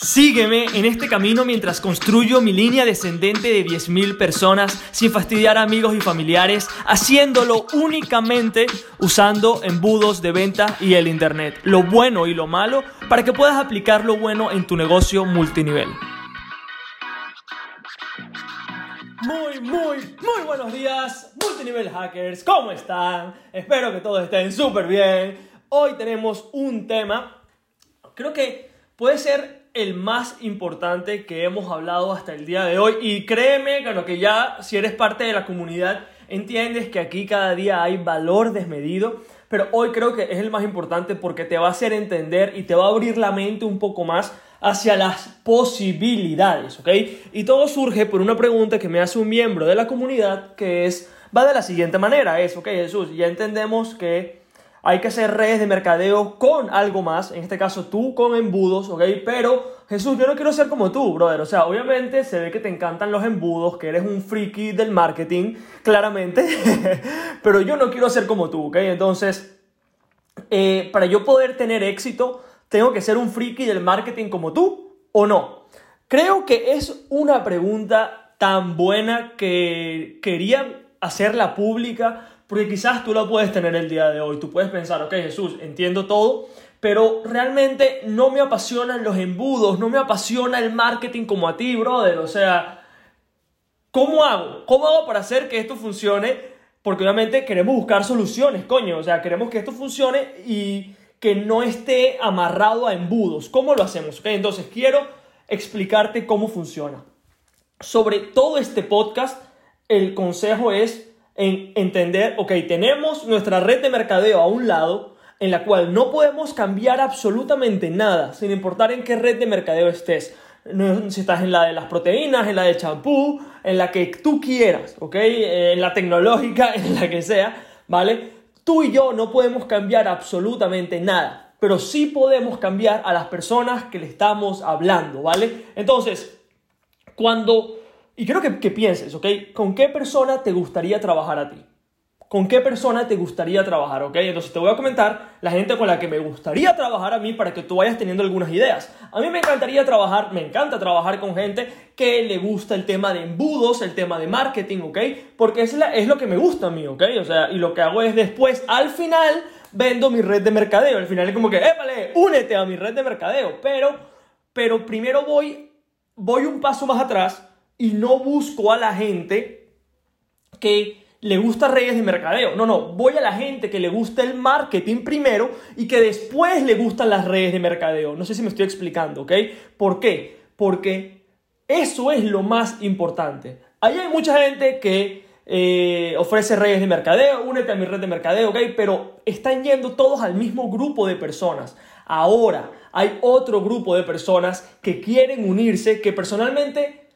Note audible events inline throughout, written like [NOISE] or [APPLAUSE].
Sígueme en este camino mientras construyo mi línea descendente de 10.000 personas sin fastidiar a amigos y familiares, haciéndolo únicamente usando embudos de venta y el Internet, lo bueno y lo malo, para que puedas aplicar lo bueno en tu negocio multinivel. Muy, muy, muy buenos días, multinivel hackers, ¿cómo están? Espero que todos estén súper bien. Hoy tenemos un tema, creo que puede ser el más importante que hemos hablado hasta el día de hoy. Y créeme que lo que ya, si eres parte de la comunidad, entiendes que aquí cada día hay valor desmedido. Pero hoy creo que es el más importante porque te va a hacer entender y te va a abrir la mente un poco más hacia las posibilidades, ¿ok? Y todo surge por una pregunta que me hace un miembro de la comunidad que es, va de la siguiente manera, es, ok Jesús, ya entendemos que hay que hacer redes de mercadeo con algo más, en este caso tú con embudos, ¿ok? Pero Jesús, yo no quiero ser como tú, brother. O sea, obviamente se ve que te encantan los embudos, que eres un friki del marketing, claramente, [LAUGHS] pero yo no quiero ser como tú, ¿ok? Entonces, eh, para yo poder tener éxito, tengo que ser un friki del marketing como tú o no. Creo que es una pregunta tan buena que quería hacerla pública porque quizás tú la puedes tener el día de hoy. Tú puedes pensar, ok Jesús, entiendo todo, pero realmente no me apasionan los embudos, no me apasiona el marketing como a ti, brother. O sea, ¿cómo hago? ¿Cómo hago para hacer que esto funcione? Porque obviamente queremos buscar soluciones, coño. O sea, queremos que esto funcione y que no esté amarrado a embudos. ¿Cómo lo hacemos? Okay, entonces quiero explicarte cómo funciona. Sobre todo este podcast, el consejo es en entender, ok, tenemos nuestra red de mercadeo a un lado, en la cual no podemos cambiar absolutamente nada, sin importar en qué red de mercadeo estés. si estás en la de las proteínas, en la de champú, en la que tú quieras, ¿ok? En la tecnológica, [LAUGHS] en la que sea, ¿vale? Tú y yo no podemos cambiar absolutamente nada, pero sí podemos cambiar a las personas que le estamos hablando, ¿vale? Entonces, cuando y quiero que, pienses, ¿ok? ¿Con qué persona te gustaría trabajar a ti? ¿Con qué persona te gustaría trabajar? ¿Ok? Entonces te voy a comentar la gente con la que me gustaría trabajar a mí para que tú vayas teniendo algunas ideas. A mí me encantaría trabajar, me encanta trabajar con gente que le gusta el tema de embudos, el tema de marketing, ¿ok? Porque es, es lo que me gusta a mí, ¿ok? O sea, y lo que hago es después, al final, vendo mi red de mercadeo. Al final es como que, épale, únete a mi red de mercadeo. Pero, pero primero voy, voy un paso más atrás y no busco a la gente que le gusta redes de mercadeo. No, no, voy a la gente que le gusta el marketing primero y que después le gustan las redes de mercadeo. No sé si me estoy explicando, ¿ok? ¿Por qué? Porque eso es lo más importante. Ahí hay mucha gente que eh, ofrece redes de mercadeo, únete a mi red de mercadeo, ¿ok? Pero están yendo todos al mismo grupo de personas. Ahora hay otro grupo de personas que quieren unirse, que personalmente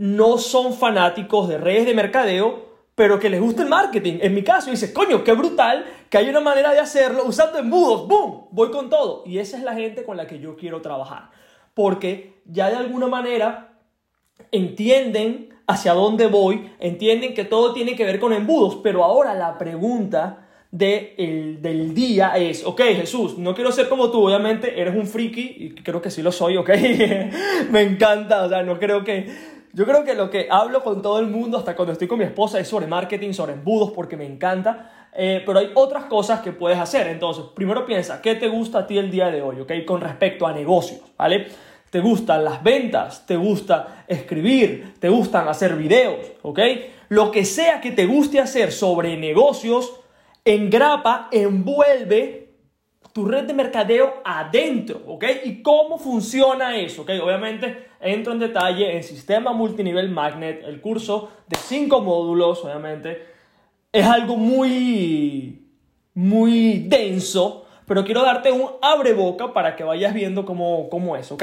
no son fanáticos de redes de mercadeo, pero que les gusta el marketing. En mi caso, dices, coño, qué brutal que hay una manera de hacerlo usando embudos. ¡Boom! Voy con todo. Y esa es la gente con la que yo quiero trabajar. Porque ya de alguna manera entienden hacia dónde voy, entienden que todo tiene que ver con embudos. Pero ahora la pregunta del día es, ok Jesús, no quiero ser como tú, obviamente eres un friki, y creo que sí lo soy, ok, [LAUGHS] me encanta, o sea, no creo que yo creo que lo que hablo con todo el mundo, hasta cuando estoy con mi esposa, es sobre marketing, sobre embudos, porque me encanta. Eh, pero hay otras cosas que puedes hacer. Entonces, primero piensa, ¿qué te gusta a ti el día de hoy? ¿Ok? Con respecto a negocios, ¿vale? ¿Te gustan las ventas? ¿Te gusta escribir? ¿Te gustan hacer videos? ¿Ok? Lo que sea que te guste hacer sobre negocios, engrapa, envuelve tu red de mercadeo adentro, ¿ok? ¿Y cómo funciona eso? ¿ok? Obviamente entro en detalle en Sistema Multinivel Magnet, el curso de cinco módulos, obviamente. Es algo muy, muy denso, pero quiero darte un abre boca para que vayas viendo cómo, cómo es, ¿ok?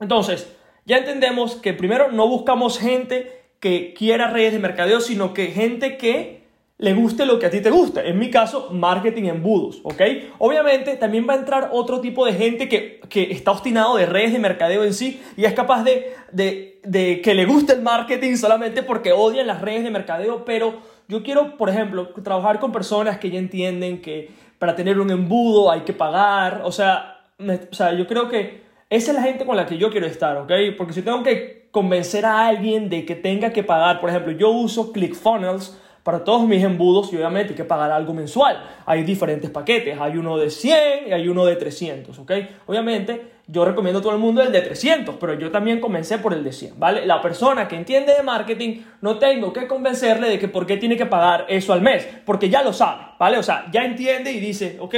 Entonces, ya entendemos que primero no buscamos gente que quiera redes de mercadeo, sino que gente que le guste lo que a ti te gusta. En mi caso, marketing embudos, ¿ok? Obviamente también va a entrar otro tipo de gente que, está obstinado de redes de mercadeo en sí y es capaz de, de, que le guste el marketing solamente porque odian las redes de mercadeo, pero yo quiero, por ejemplo, trabajar con personas que ya entienden que para tener un embudo hay que pagar, o sea, o sea yo creo que esa es la gente con la que yo quiero estar, ¿ok? Porque si tengo que convencer a alguien de que tenga que pagar, por ejemplo, yo uso ClickFunnels para todos mis embudos y obviamente hay que pagar algo mensual. Hay diferentes paquetes, hay uno de 100 y hay uno de 300, ¿ok? Obviamente yo recomiendo a todo el mundo el de 300, pero yo también comencé por el de 100, ¿vale? La persona que entiende de marketing no tengo que convencerle de que por qué tiene que pagar eso al mes, porque ya lo sabe, ¿vale? O sea, ya entiende y dice, ok,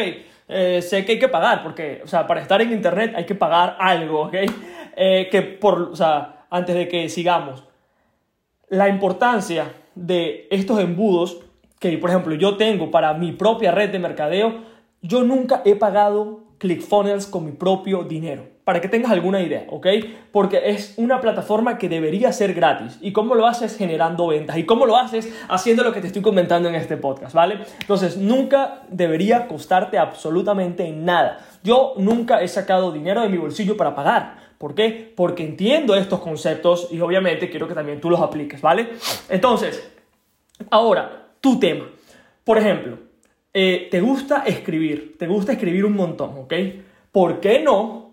eh, sé que hay que pagar, porque, o sea, para estar en internet hay que pagar algo, ¿ok? Eh, que por, o sea, antes de que sigamos, la importancia de estos embudos que, por ejemplo, yo tengo para mi propia red de mercadeo, yo nunca he pagado ClickFunnels con mi propio dinero. Para que tengas alguna idea, ¿ok? Porque es una plataforma que debería ser gratis. ¿Y cómo lo haces? Generando ventas. ¿Y cómo lo haces? Haciendo lo que te estoy comentando en este podcast, ¿vale? Entonces, nunca debería costarte absolutamente nada. Yo nunca he sacado dinero de mi bolsillo para pagar. ¿Por qué? Porque entiendo estos conceptos y obviamente quiero que también tú los apliques, ¿vale? Entonces, ahora, tu tema. Por ejemplo, eh, te gusta escribir, te gusta escribir un montón, ¿ok? ¿Por qué no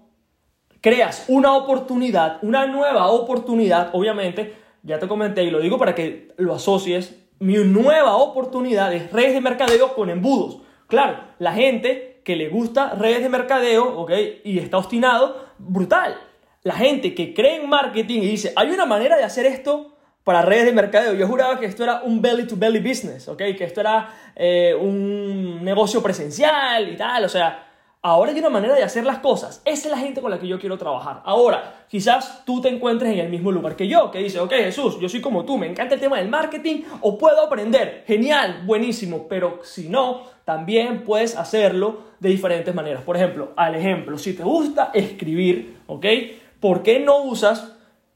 creas una oportunidad, una nueva oportunidad, obviamente, ya te comenté y lo digo para que lo asocies, mi nueva oportunidad es redes de mercadeo con embudos. Claro, la gente que le gusta redes de mercadeo, ¿ok? Y está obstinado, brutal la gente que cree en marketing y dice, hay una manera de hacer esto para redes de mercadeo. Yo juraba que esto era un belly-to-belly business, ¿ok? Que esto era eh, un negocio presencial y tal, o sea, ahora hay una manera de hacer las cosas. Esa es la gente con la que yo quiero trabajar. Ahora, quizás tú te encuentres en el mismo lugar que yo, que dice, ok Jesús, yo soy como tú, me encanta el tema del marketing o puedo aprender. Genial, buenísimo, pero si no, también puedes hacerlo de diferentes maneras. Por ejemplo, al ejemplo, si te gusta escribir, ¿ok? ¿Por qué no usas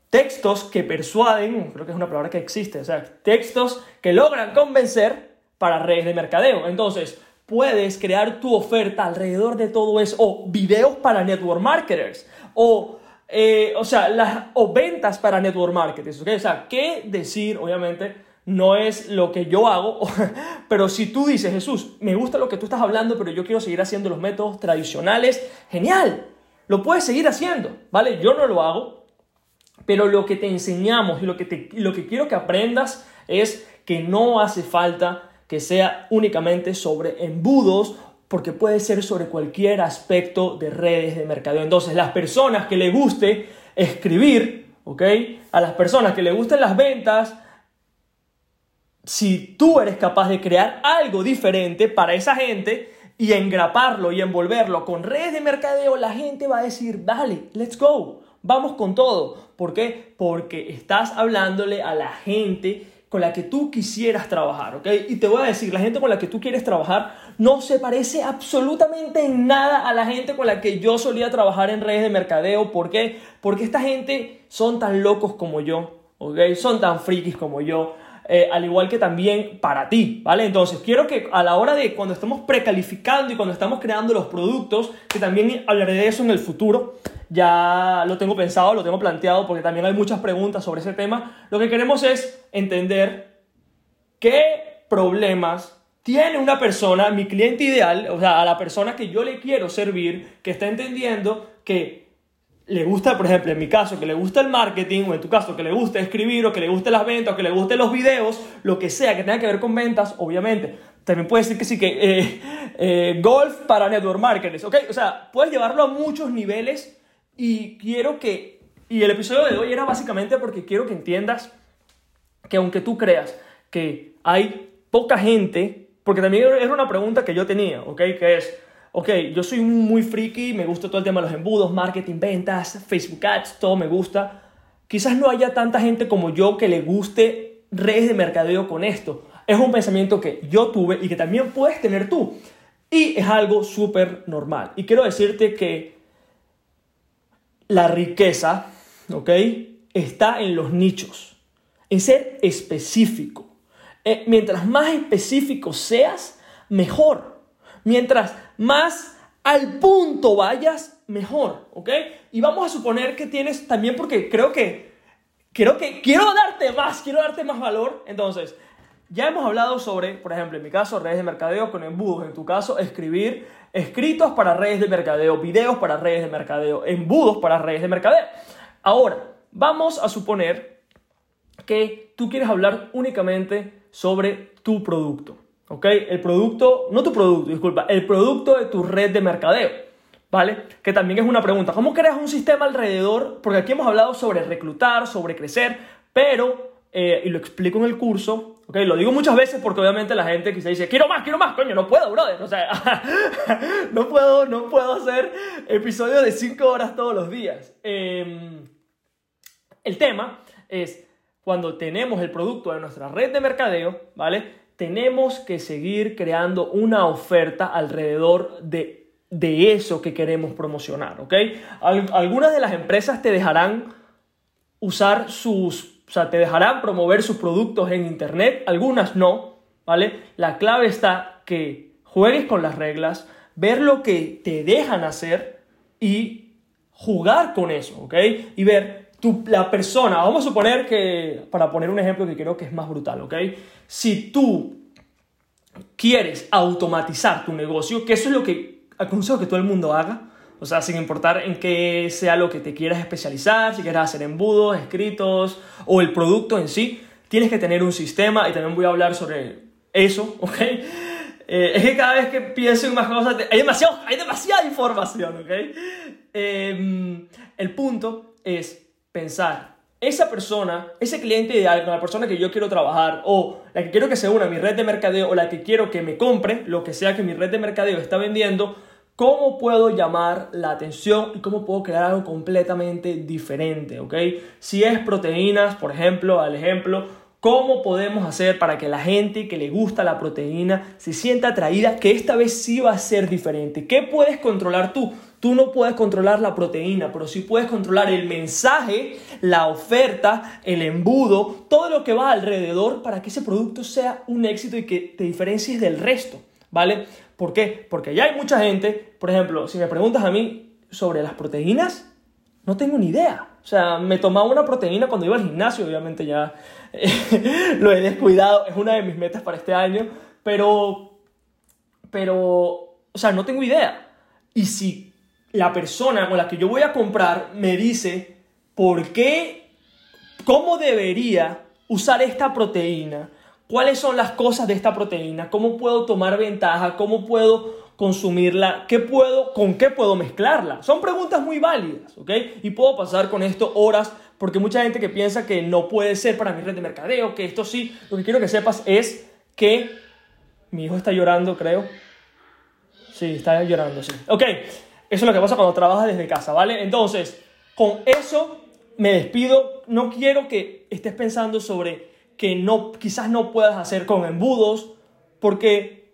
textos que persuaden, creo que es una palabra que existe, o sea, textos que logran convencer para redes de mercadeo? Entonces, puedes crear tu oferta alrededor de todo eso, o videos para network marketers, o, eh, o sea, las, o ventas para network marketers, ¿ok? O sea, ¿qué decir, obviamente? no es lo que yo hago, [LAUGHS] pero si tú dices, Jesús, me gusta lo que tú estás hablando, pero yo quiero seguir haciendo los métodos tradicionales, genial, lo puedes seguir haciendo, ¿vale? Yo no lo hago, pero lo que te enseñamos y lo que, te, lo que quiero que aprendas es que no hace falta que sea únicamente sobre embudos porque puede ser sobre cualquier aspecto de redes de mercadeo. Entonces, las personas que le guste escribir, ¿ok? A las personas que le gusten las ventas, si tú eres capaz de crear algo diferente para esa gente, y engraparlo y envolverlo con redes de mercadeo, la gente va a decir, dale, let's go, vamos con todo. ¿Por qué? Porque estás hablándole a la gente con la que tú quisieras trabajar, ¿ok? Y te voy a decir, la gente con la que tú quieres trabajar no se parece absolutamente en nada a la gente con la que yo solía trabajar en redes de mercadeo. ¿Por qué? Porque esta gente son tan locos como yo, ¿ok? Son tan frikis como yo. Eh, al igual que también para ti, ¿vale? Entonces, quiero que a la hora de cuando estamos precalificando y cuando estamos creando los productos, que también hablaré de eso en el futuro, ya lo tengo pensado, lo tengo planteado, porque también hay muchas preguntas sobre ese tema, lo que queremos es entender qué problemas tiene una persona, mi cliente ideal, o sea, a la persona que yo le quiero servir, que está entendiendo que le gusta, por ejemplo, en mi caso, que le gusta el marketing, o en tu caso, que le gusta escribir, o que le guste las ventas, o que le gusten los videos, lo que sea que tenga que ver con ventas, obviamente. También puede decir que sí, que eh, eh, golf para network marketers, ¿ok? O sea, puedes llevarlo a muchos niveles y quiero que, y el episodio de hoy era básicamente porque quiero que entiendas que aunque tú creas que hay poca gente, porque también era una pregunta que yo tenía, ¿ok? Que es, ok, yo soy muy friki, me gusta todo el tema de los embudos, marketing, ventas, Facebook Ads, todo me gusta. Quizás no haya tanta gente como yo que le guste redes de mercadeo con esto. Es un pensamiento que yo tuve y que también puedes tener tú. Y es algo súper normal. Y quiero decirte que la riqueza, ¿ok? Está en los nichos, en ser específico. Eh, mientras más específico seas, mejor. Mientras más al punto vayas, mejor, ¿ok? Y vamos a suponer que tienes también, porque creo que, creo que quiero darte más, quiero darte más valor. Entonces, Ya hemos hablado sobre, por ejemplo, en mi caso, redes de mercadeo con embudos. En tu caso, escribir escritos para redes de mercadeo, videos para redes de mercadeo, embudos para redes de mercadeo. Ahora, vamos a suponer que tú quieres hablar únicamente sobre tu producto. ¿Ok? El producto, no tu producto, disculpa, el producto de tu red de mercadeo. ¿Vale? Que también es una pregunta. ¿Cómo creas un sistema alrededor? Porque aquí hemos hablado sobre reclutar, sobre crecer, pero, eh, y lo explico en el curso, Okay, lo digo muchas veces porque obviamente la gente se dice, quiero más, quiero más, coño, no puedo, brother. O sea, [LAUGHS] no puedo, no puedo hacer episodios de 5 horas todos los días. Em, el tema es, cuando tenemos el producto de nuestra red de mercadeo, ¿vale? Tenemos que seguir creando una oferta alrededor de, de eso que queremos promocionar, ¿ok? algunas de las empresas te dejarán usar sus o sea, te dejarán promover sus productos en Internet, algunas no, ¿vale? La clave está que juegues con las reglas, ver lo que te dejan hacer y jugar con eso, ¿ok? Y ver tu, la persona, vamos a suponer que, para poner un ejemplo que creo que es más brutal, ¿ok? Si tú quieres automatizar tu negocio, que eso es lo que aconsejo que todo el mundo haga, o sea, sin importar en qué sea lo que te quieras especializar, si quieres hacer embudos, escritos o el producto en sí, tienes que tener un sistema y también voy a hablar sobre eso, [LAUGHS] ¿ok? Eh, es que cada vez que pienso en más cosas, hay, demasiado, hay demasiada información, ¿ok? Em, el punto es pensar, esa persona, ese cliente ideal con la persona que yo quiero trabajar o la que quiero que se una a mi red de mercadeo o la que quiero que me compre lo que sea que mi red de mercadeo está vendiendo, ¿Cómo puedo llamar la atención y cómo puedo crear algo completamente diferente? ¿ok? Si es proteínas, por ejemplo, al ejemplo, ¿cómo podemos hacer para que la gente que le gusta la proteína se sienta atraída que esta vez sí va a ser diferente? ¿Qué puedes controlar tú? Tú no puedes controlar la proteína, pero sí puedes controlar el mensaje, la oferta, el embudo, todo lo que va alrededor para que ese producto sea un éxito y que te diferencies del resto, ¿vale? ¿Por qué? Porque ya hay mucha gente, por ejemplo, si me preguntas a mí sobre las proteínas, no tengo ni idea. O sea, me tomaba una proteína cuando iba al gimnasio, obviamente ya [LAUGHS] lo he descuidado, es una de mis metas para este año, pero, pero, o sea, no tengo idea. Y si la persona con la que yo voy a comprar me dice, ¿por qué, cómo debería usar esta proteína? cuáles son las cosas de esta proteína, cómo puedo tomar ventaja, cómo puedo consumirla, ¿Qué puedo, con qué puedo mezclarla. Son preguntas muy válidas, ¿ok? Y puedo pasar con esto horas porque mucha gente que piensa que no puede ser para mi red de mercadeo, que esto sí, lo que quiero que sepas es que mi hijo está llorando, creo. Sí, está llorando, sí. Ok, eso es lo que pasa cuando trabajas desde casa, ¿vale? Entonces, con eso me despido. No quiero que estés pensando sobre que no, quizás no puedas hacer con embudos, porque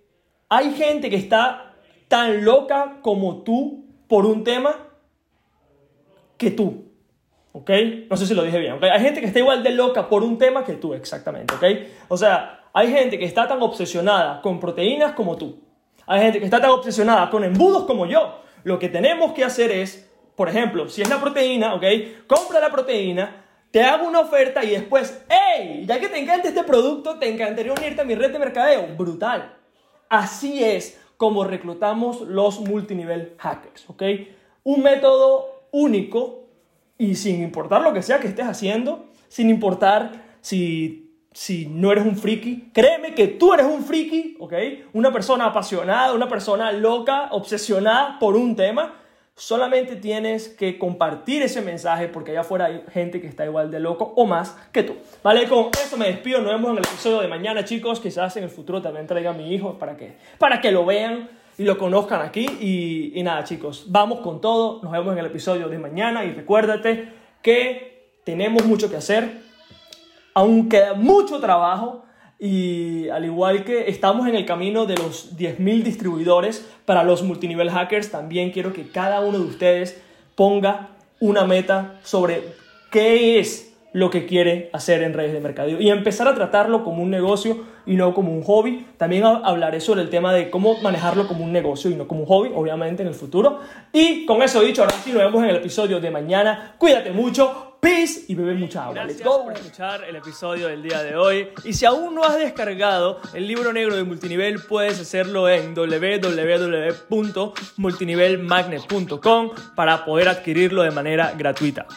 hay gente que está tan loca como tú por un tema que tú. ¿Ok? No sé si lo dije bien. ¿okay? Hay gente que está igual de loca por un tema que tú, exactamente. ¿Ok? O sea, hay gente que está tan obsesionada con proteínas como tú. Hay gente que está tan obsesionada con embudos como yo. Lo que tenemos que hacer es, por ejemplo, si es la proteína, ¿ok? Compra la proteína, te hago una oferta y después, hey, ya que te encanta este producto, te encantaría unirte a mi red de mercadeo. Brutal. Así es como reclutamos los multinivel hackers, ¿ok? Un método único y sin importar lo que sea que estés haciendo, sin importar si, si no eres un friki, créeme que tú eres un friki, ¿ok? Una persona apasionada, una persona loca, obsesionada por un tema Solamente tienes que compartir ese mensaje porque allá afuera hay gente que está igual de loco o más que tú. Vale, con eso me despido. Nos vemos en el episodio de mañana, chicos. Quizás en el futuro también traiga a mi hijo para que, para que lo vean y lo conozcan aquí. Y, y nada, chicos, vamos con todo. Nos vemos en el episodio de mañana y recuérdate que tenemos mucho que hacer. Aún queda mucho trabajo y al igual que estamos en el camino de los 10.000 distribuidores para los multinivel hackers, también quiero que cada uno de ustedes ponga una meta sobre qué es lo que quiere hacer en redes de mercadeo y empezar a tratarlo como un negocio y no como un hobby. También hablaré sobre el tema de cómo manejarlo como un negocio y no como un hobby, obviamente en el futuro. Y con eso dicho, ahora sí nos vemos en el episodio de mañana. Cuídate mucho. Peace y bebe mucha agua. Gracias por escuchar el episodio del día de hoy. Y si aún no has descargado el libro negro de multinivel, puedes hacerlo en www.multinivelmagnet.com para poder adquirirlo de manera gratuita.